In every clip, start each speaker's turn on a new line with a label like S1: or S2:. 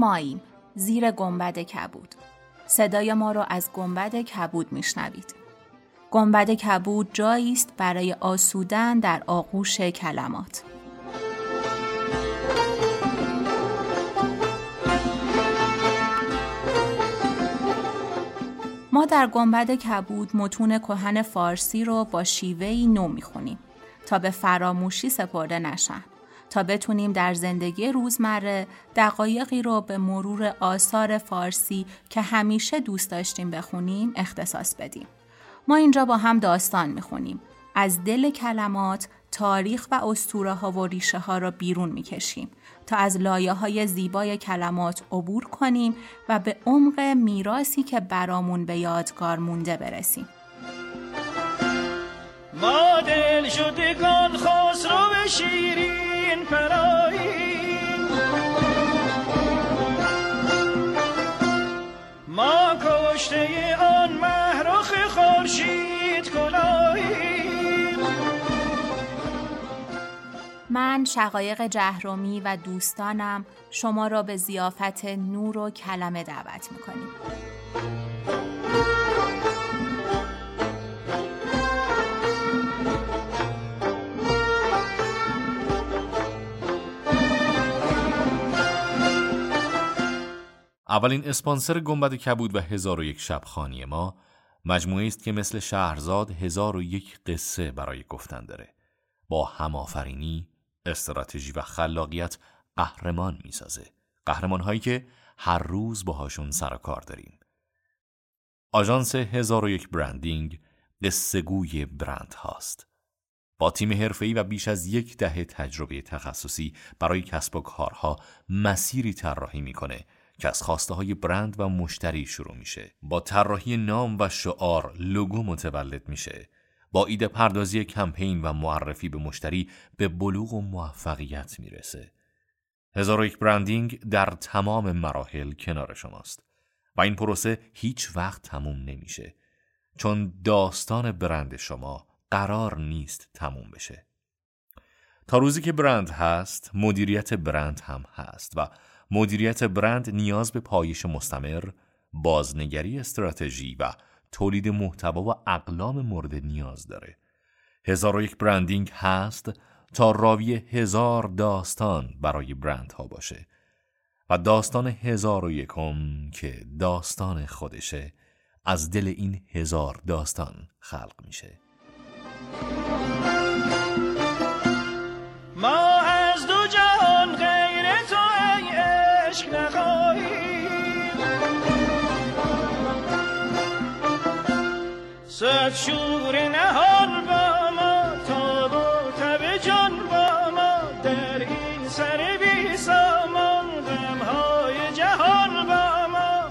S1: ماییم. زیر گنبد کبود. صدای ما را از گنبد کبود میشنوید. گنبد کبود جایی است برای آسودن در آغوش کلمات. ما در گنبد کبود متون کهن فارسی رو با شیوهی نو می‌خونیم تا به فراموشی سپرده نشن. تا بتونیم در زندگی روزمره دقایقی رو به مرور آثار فارسی که همیشه دوست داشتیم بخونیم اختصاص بدیم. ما اینجا با هم داستان می‌خونیم. از دل کلمات تاریخ و اسطوره ها و ریشه ها را بیرون می‌کشیم تا از لایه های زیبای کلمات عبور کنیم و به عمق میراسی که برامون به یادگار مونده برسیم. ما دل شدگان خسرو شیرین پرایی ما کشته آن محرخ خورشید کلایی من شقایق جهرومی و دوستانم شما را به زیافت نور و کلمه دعوت می‌کنیم.
S2: اولین اسپانسر گنبد کبود و هزار و یک شب خانی ما مجموعه است که مثل شهرزاد هزار و یک قصه برای گفتن داره. با همآفرینی استراتژی و خلاقیت قهرمان می‌سازه. قهرمان هایی که هر روز باهاشون سر کار داریم. آژانس هزار و یک برندینگ قصهگوی برند هاست با تیم حرفه‌ای و بیش از یک دهه تجربه تخصصی برای کسب و کارها مسیری طراحی می‌کنه. که از خواسته های برند و مشتری شروع میشه. با طراحی نام و شعار لوگو متولد میشه. با ایده پردازی کمپین و معرفی به مشتری به بلوغ و موفقیت می‌رسه. هزار و یک برندینگ در تمام مراحل کنار شماست و این پروسه هیچ وقت تموم نمیشه. چون داستان برند شما قرار نیست تموم بشه. تا روزی که برند هست مدیریت برند هم هست و مدیریت برند نیاز به پایش مستمر، بازنگری استراتژی و تولید محتوا و اقلام مورد نیاز داره. هزار و یک برندینگ هست تا راوی هزار داستان برای برندها باشه و داستان هزار و یکم که داستان خودشه از دل این هزار داستان خلق میشه. شور نهان با ما تا و تب جان با ما در این سر بی سامان غمهای جهان با ما.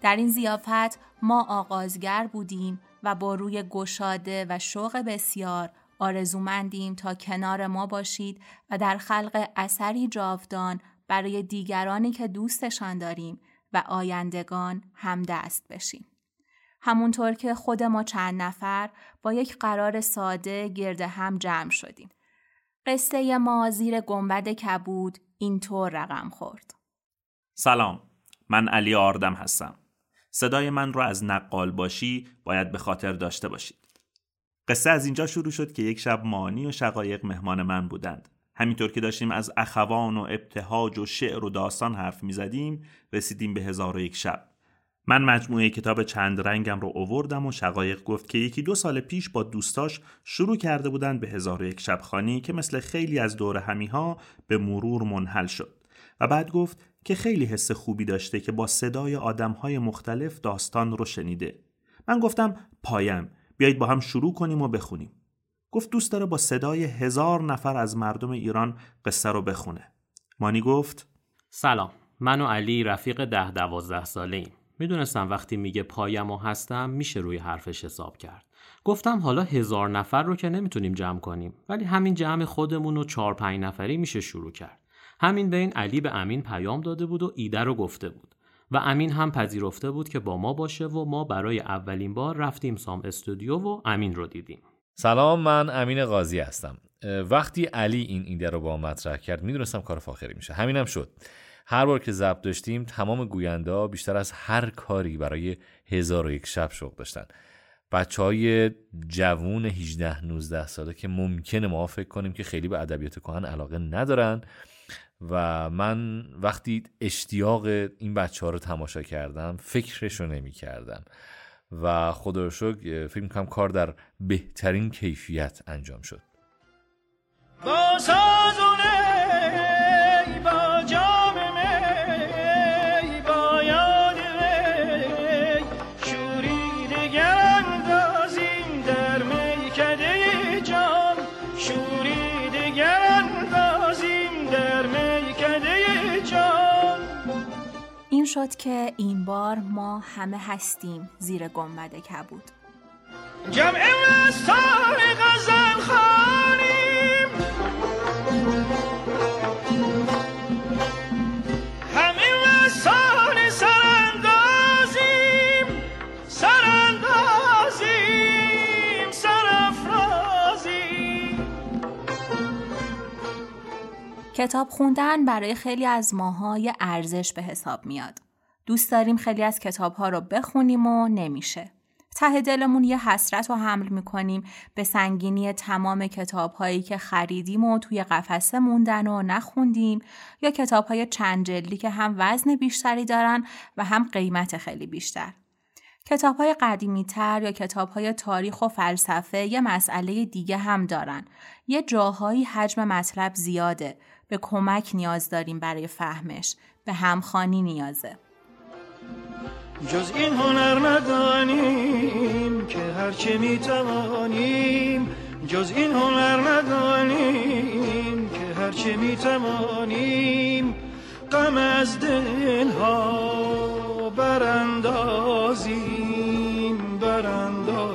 S2: در این زیافت ما آغازگر بودیم و با روی گشاده و شوق بسیار آرزومندیم تا کنار ما باشید و در خلق اثری جاودان برای دیگرانی که دوستشان داریم و آیندگان همدست بشیم. همونطور که خود ما چند نفر با یک قرار ساده گرد هم جمع شدیم. قصه ما زیر گنبد کبود اینطور رقم خورد.
S3: سلام من علی آردم هستم. صدای من را از نقال باشی باید به خاطر داشته باشید. قصه از اینجا شروع شد که یک شب مانی و شقایق مهمان من بودند. همینطور که داشتیم از اخوان و ابتهاج و شعر و داستان حرف می زدیم رسیدیم به هزار و یک شب. من مجموعه کتاب چند رنگم رو اووردم و شقایق گفت که یکی دو سال پیش با دوستاش شروع کرده بودند به هزار و یک شب خانی که مثل خیلی از دور همیها به مرور منحل شد و بعد گفت که خیلی حس خوبی داشته که با صدای آدمهای مختلف داستان رو شنیده. من گفتم پایم بیایید با هم شروع کنیم و بخونیم. گفت دوست داره با صدای هزار نفر از مردم ایران قصه رو بخونه. مانی گفت
S4: سلام من و علی رفیق ده دوازده ساله ایم. می‌دونستم وقتی میگه پایم و هستم میشه روی حرفش حساب کرد. گفتم حالا هزار نفر رو که نمی‌تونیم جمع کنیم ولی همین جمع خودمون و چهار پنج نفری میشه شروع کرد. همین بین علی به امین پیام داده بود و ایده رو گفته بود. و امین هم پذیرفته بود که با ما باشه و ما برای اولین بار رفتیم سام استودیو و امین رو دیدیم.
S2: سلام من امین قاضی هستم. وقتی علی این ایده رو با مطرح کرد می‌دونستم کار فاخری میشه. همینم شد. هر بار که ضبط داشتیم تمام گوینده بیشتر از هر کاری برای هزار و یک شب شوق داشتن. بچه های جوون 18 19 ساله که ممکنه ما فکر کنیم که خیلی به ادبیات کهن علاقه ندارن و من وقتی اشتیاق این بچه ها رو تماشا کردم فکرش رو نمی کردم و خدا شکر فکر می‌کنم کار در بهترین کیفیت انجام شد. با
S1: شد که این بار ما همه هستیم زیر گنبد کبود. جمع کتاب خوندن برای خیلی از ماها یه ارزش به حساب میاد دوست داریم خیلی از کتاب ها رو بخونیم و نمیشه. ته دلمون یه حسرت رو حمل می‌کنیم به سنگینی تمام کتاب هایی که خریدیم و توی قفسه موندن و نخوندیم یا کتاب های چند که هم وزن بیشتری دارن و هم قیمت خیلی بیشتر. کتاب های قدیمی تر یا کتاب های تاریخ و فلسفه یه مسئله دیگه هم دارن. یه جاهایی حجم مطلب زیاده. به کمک نیاز داریم برای فهمش. به همخانی نیازه.
S5: جز این هنر ندانیم که هرچه می‌توانیم جز این هنر ندانیم که هرچه می‌توانیم غم از دلها براندازیم براندازیم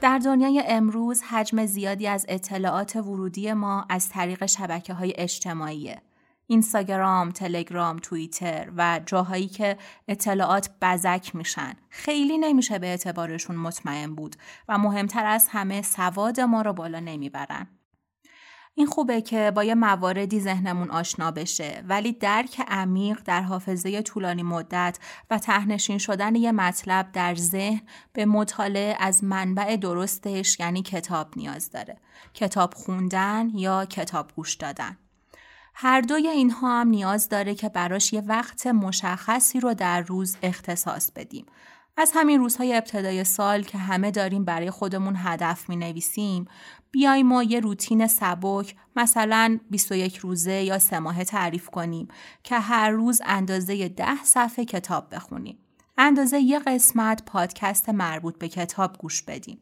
S1: در دنیای امروز حجم زیادی از اطلاعات ورودی ما از طریق شبکه های اجتماعیه اینستاگرام، تلگرام، توییتر و جاهایی که اطلاعات بزک میشن خیلی نمیشه به اعتبارشون مطمئن بود و مهمتر از همه سواد ما رو بالا نمی‌برن. این خوبه که با یه مواردی ذهنمون آشنا بشه ولی درک عمیق در حافظه طولانی مدت و تهنشین شدن یه مطلب در ذهن به مطالعه از منبع درستش یعنی کتاب نیاز داره. کتاب خوندن یا کتاب گوش دادن. هر دوی اینها هم نیاز داره که براش یه وقت مشخصی رو در روز اختصاص بدیم. از همین روزهای ابتدای سال که همه داریم برای خودمون هدف می نویسیم بیایم ما یه روتین سبک مثلا 21 روزه یا سه ماه تعریف کنیم که هر روز اندازه ده صفحه کتاب بخونیم. اندازه یه قسمت پادکست مربوط به کتاب گوش بدیم.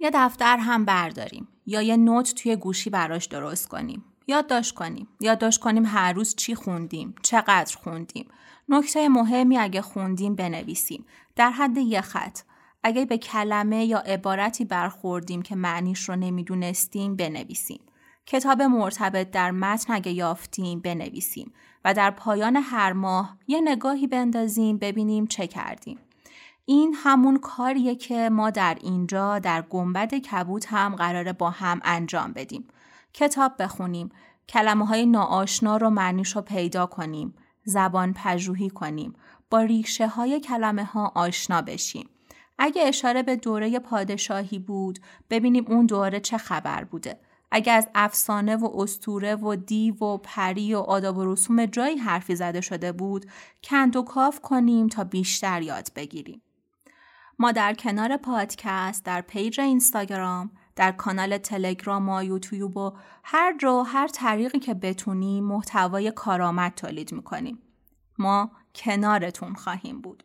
S1: یه دفتر هم برداریم یا یه نوت توی گوشی براش درست کنیم. یادداشت کنیم. یادداشت کنیم هر روز چی خوندیم چقدر خوندیم. نکته مهمی اگه خوندیم بنویسیم. در حد یه خط. اگه به کلمه یا عبارتی برخوردیم که معنیش رو نمی‌دونستیم بنویسیم. کتاب مرتبط در متن اگه یافتیم بنویسیم. و در پایان هر ماه یه نگاهی بندازیم ببینیم چه کردیم. این همون کاریه که ما در اینجا در گنبد کبوت هم قراره با هم انجام بدیم. کتاب بخونیم کلمه های ناآشنا رو معنیش رو پیدا کنیم زبان پژوهی کنیم با ریشه های کلمه ها آشنا بشیم. اگه اشاره به دوره پادشاهی بود ببینیم اون دوره چه خبر بوده. اگه از افسانه و استوره و دیو و پری و آداب و رسوم جایی حرفی زده شده بود کند و کاف کنیم تا بیشتر یاد بگیریم. ما در کنار پادکست در پیج اینستاگرام در کانال تلگرام و یوتیوب و هر جا هر طریقی که بتونیم محتوای کارآمد تولید می‌کنیم. ما کنارتون خواهیم بود.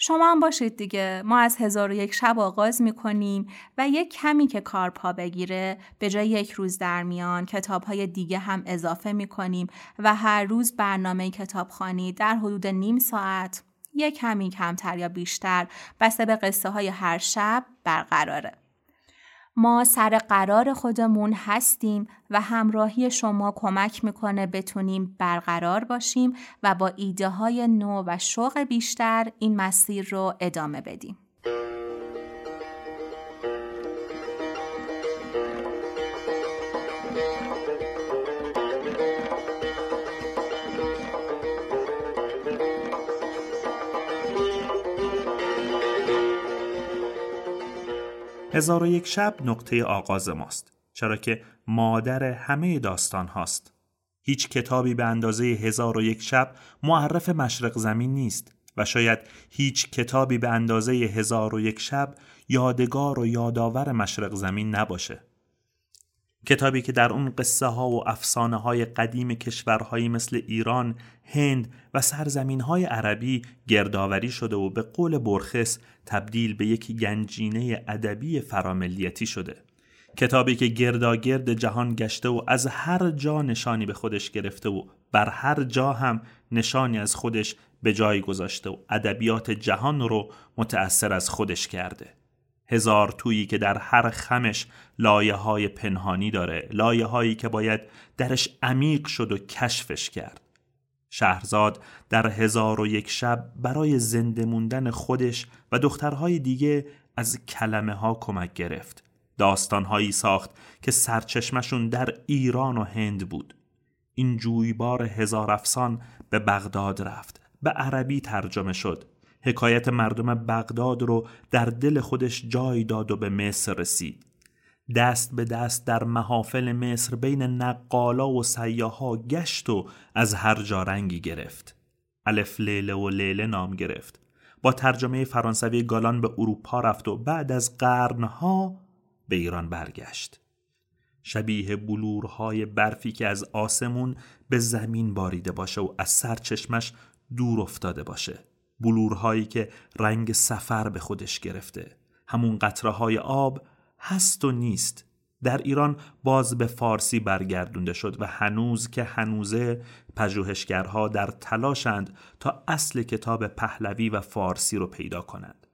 S1: شما هم باشید دیگه ما از هزار و یک شب آغاز می‌کنیم و یک کمی که کار پا بگیره به جای یک روز در میان کتاب های دیگه هم اضافه می‌کنیم و هر روز برنامه کتابخانی در حدود نیم ساعت یک کمی کمتر یا بیشتر بسته به قصه های هر شب برقراره. ما سر قرار خودمون هستیم و همراهی شما کمک می‌کنه بتونیم برقرار باشیم و با ایده های نو و شوق بیشتر این مسیر رو ادامه بدیم.
S3: هزار و یک شب نقطه آغاز ماست چرا که مادر همه داستان هاست. هیچ کتابی به اندازه هزار و یک شب معرف مشرق زمین نیست و شاید هیچ کتابی به اندازه هزار و یک شب یادگار و یادآور مشرق زمین نباشه. کتابی که در اون قصه ها و افسانه های قدیم کشورهایی مثل ایران، هند و سرزمین های عربی گردآوری شده و به قول برخس تبدیل به یک گنجینه ادبی فراملیتی شده. کتابی که گرداگرد جهان گشته و از هر جا نشانی به خودش گرفته و بر هر جا هم نشانی از خودش به جای گذاشته و ادبیات جهان رو متأثر از خودش کرده. هزار تویی که در هر خمش لایه های پنهانی داره لایه هایی که باید درش عمیق شد و کشفش کرد. شهرزاد در هزار و یک شب برای زنده موندن خودش و دخترهای دیگه از کلمه ها کمک گرفت. داستانهایی ساخت که سرچشمشون در ایران و هند بود. این جویبار هزار افسان به بغداد رفت. به عربی ترجمه شد. حکایت مردم بغداد رو در دل خودش جای داد و به مصر رسید. دست به دست در محافل مصر بین نقالا و سیاها گشت و از هر جا رنگی گرفت. الف لیله و لیله نام گرفت. با ترجمه فرانسوی گالان به اروپا رفت و بعد از قرنها به ایران برگشت. شبیه بلورهای برفی که از آسمون به زمین باریده باشه و از سرچشمش دور افتاده باشه. بلورهایی که رنگ سفر به خودش گرفته. همون قطره های آب هست و نیست. در ایران باز به فارسی برگردونده شد و هنوز که هنوزه پژوهشگرها در تلاشند تا اصل کتاب پهلوی و فارسی رو پیدا کنند.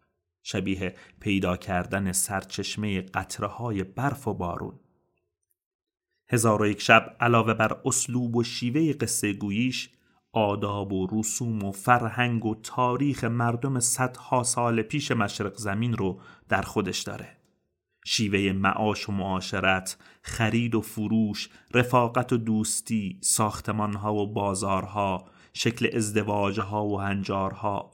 S3: شبیه پیدا کردن سرچشمه قطره های برف و بارون. هزار و یک شب علاوه بر اسلوب و شیوه قصه گوییش آداب و رسوم و فرهنگ و تاریخ مردم صدها سال پیش مشرق زمین رو در خودش داره. شیوه معاش و معاشرت، خرید و فروش، رفاقت و دوستی، ساختمانها و بازارها، شکل ازدواجها و هنجارها،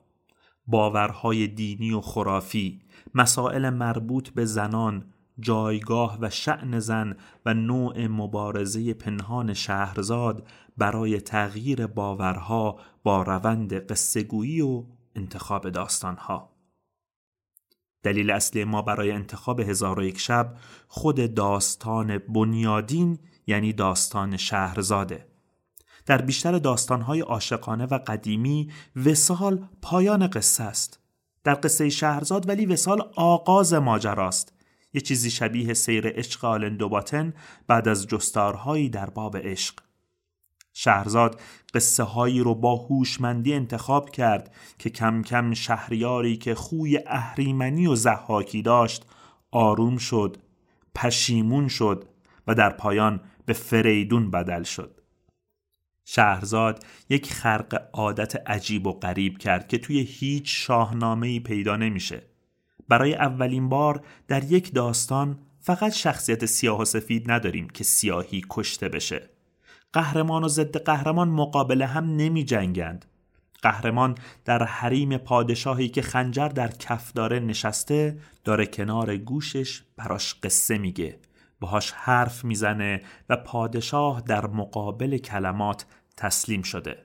S3: باورهای دینی و خرافی، مسائل مربوط به زنان، جایگاه و شعن زن و نوع مبارزه پنهان شهرزاد برای تغییر باورها با روند قصهگویی و انتخاب داستانها. دلیل اصلی ما برای انتخاب هزار و یک شب خود داستان بنیادین یعنی داستان شهرزاده. در بیشتر داستانهای عاشقانه و قدیمی وسال پایان قصه است. در قصه شهرزاد ولی وسال آغاز ماجراست. یه چیزی شبیه سیر عشق آلندوباتن بعد از جستارهایی در باب عشق. شهرزاد قصه هایی رو با هوشمندی انتخاب کرد که کم کم شهریاری که خوی اهریمنی و زحاکی داشت آروم شد پشیمون شد و در پایان به فریدون بدل شد. شهرزاد یک خرق عادت عجیب و غریب کرد که توی هیچ شاهنامه‌ای پیدا نمیشه. برای اولین بار در یک داستان فقط شخصیت سیاه و سفید نداریم که سیاهی کشته بشه. قهرمان و ضد قهرمان مقابل هم نمی جنگند. قهرمان در حریم پادشاهی که خنجر در کف داره نشسته داره کنار گوشش براش قصه میگه. باهاش حرف می‌زنه و پادشاه در مقابل کلمات تسلیم شده.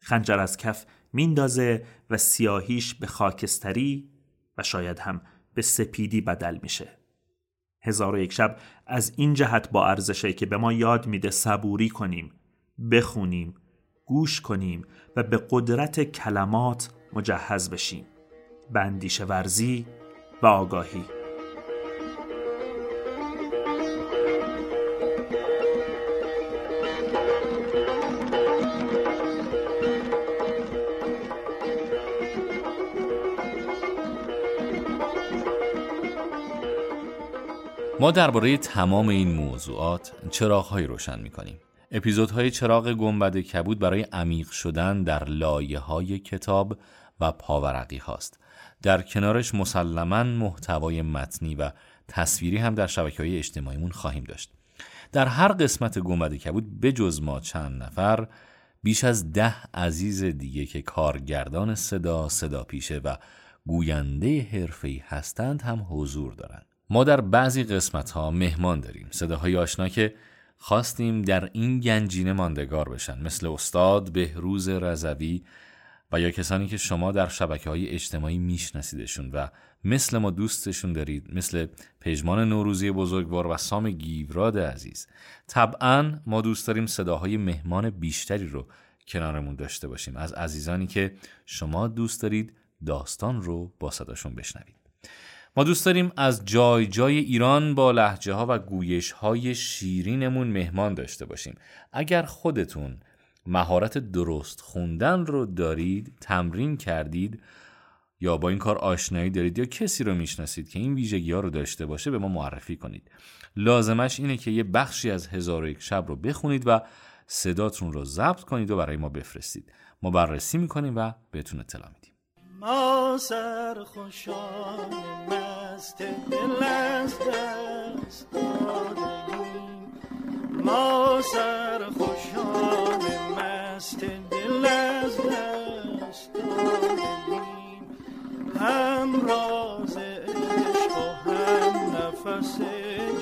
S3: خنجر از کف میندازه و سیاهیش به خاکستری و شاید هم به سپیدی بدل میشه. هزار و یک شب از این جهت با ارزشه که به ما یاد میده صبوری کنیم بخونیم گوش کنیم و به قدرت کلمات مجهز بشیم. بندیش ورزی و آگاهی.
S2: ما درباره تمام این موضوعات چراغهایی روشن می کنیم. اپیزودهای چراغ گنبد کبود برای عمیق شدن در لایه های کتاب و پاورقی هاست. در کنارش مسلما محتوای متنی و تصویری هم در شبکه های اجتماعیمون خواهیم داشت. در هر قسمت گنبد کبود به جز ما چند نفر بیش از ده عزیز دیگه که کارگردان صدا، صدا پیشه و گوینده حرفه‌ای هستند هم حضور دارند. ما در بعضی قسمت ها مهمان داریم. صداهای آشنا که خواستیم در این گنجینه ماندگار بشن. مثل استاد بهروز رضوی و یا کسانی که شما در شبکه های اجتماعی میشناسیدشون و مثل ما دوستشون دارید مثل پژمان نوروزی بزرگوار و سام گیوراد عزیز. طبعا ما دوست داریم صداهای مهمان بیشتری رو کنارمون داشته باشیم. از عزیزانی که شما دوست دارید داستان رو با صداشون بشنوید. ما دوست داریم از جای جای ایران با لحجه ها و گویش های شیرینمون مهمان داشته باشیم. اگر خودتون مهارت درست خوندن رو دارید تمرین کردید یا با این کار آشنایی دارید یا کسی رو می‌شناسید که این ویژگی ها رو داشته باشه به ما معرفی کنید. لازمش اینه که یه بخشی از هزار و یک شب رو بخونید و صداتون رو ضبط کنید و برای ما بفرستید. ما بررسی می‌کنیم و بهتون اطلاع میدیم.
S5: ما سر خوشان مست دل از دست دادیم ما سر خوشان مست دل از دست دادیم هم راز عشق و هم نفس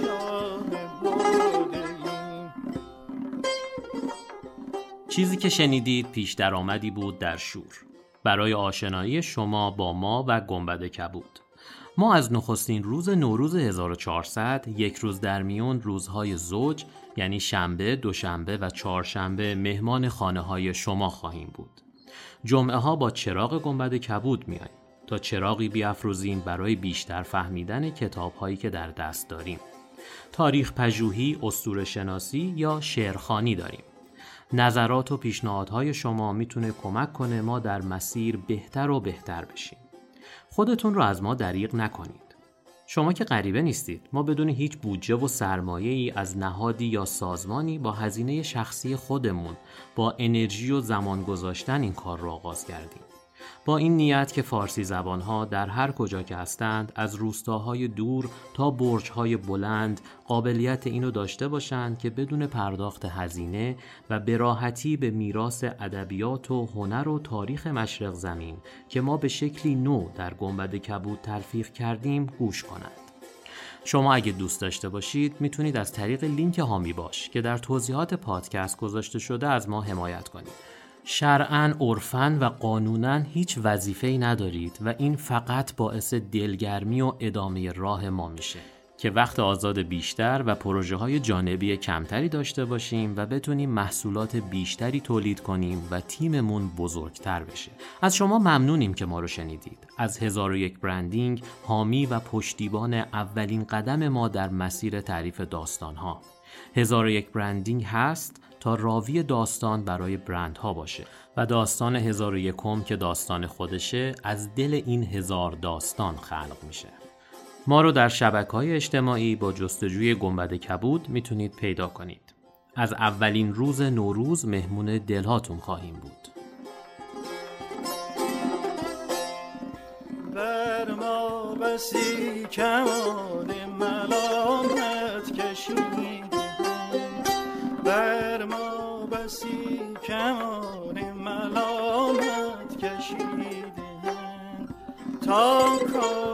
S5: جان
S4: چیزی که شنیدید پیش درآمدی بود در شور. برای آشنایی شما با ما و گنبد کبود ما از نخستین روز نوروز 1400 یک روز در میون روزهای زوج یعنی شنبه، دوشنبه و چهارشنبه مهمان خانه های شما خواهیم بود. جمعه ها با چراغ گنبد کبود میاییم تا چراغی بیافروزیم برای بیشتر فهمیدن کتاب هایی که در دست داریم. تاریخ پژوهی، اسطوره شناسی یا شعرخانی داریم. نظرات و پیشنهادهای شما می‌تونه کمک کنه ما در مسیر بهتر و بهتر بشیم. خودتون رو از ما دریغ نکنید. شما که غریبه نیستید. ما بدون هیچ بودجه و سرمایه ای از نهادی یا سازمانی با هزینه شخصی خودمون با انرژی و زمان گذاشتن این کار را آغاز کردیم. با این نیت که فارسی زبانها در هر کجا که هستند از روستاهای دور تا برجهای بلند قابلیت اینو داشته باشند که بدون پرداخت هزینه و براحتی به میراث ادبیات و هنر و تاریخ مشرق زمین که ما به شکلی نو در گنبد کبود تلفیق کردیم گوش کنند. شما اگه دوست داشته باشید می‌تونید از طریق لینک هامی باش که در توضیحات پادکست گذاشته شده از ما حمایت کنید. شرعا عرفا و قانونا هیچ وظیفه‌ای ندارید و این فقط باعث دلگرمی و ادامه راه ما میشه که وقت آزاد بیشتر و پروژه های جانبی کمتری داشته باشیم و بتونیم محصولات بیشتری تولید کنیم و تیممون بزرگتر بشه. از شما ممنونیم که ما رو شنیدید. از هزار و یک برندینگ، حامی و پشتیبان اولین قدم ما در مسیر تعریف داستان ها. هزار و یک برندینگ هست تا راوی داستان برای برندها باشه. و داستان هزار و یکم که داستان خودشه از دل این هزار داستان خلق میشه. ما رو در شبکه های اجتماعی با جستجوی گنبد کبود می‌تونید پیدا کنید. از اولین روز نوروز مهمون دلهاتون خواهیم بود.
S5: بر ما بسی کمان ملامت کشید بسی کمان ملامت کشیدن تا کار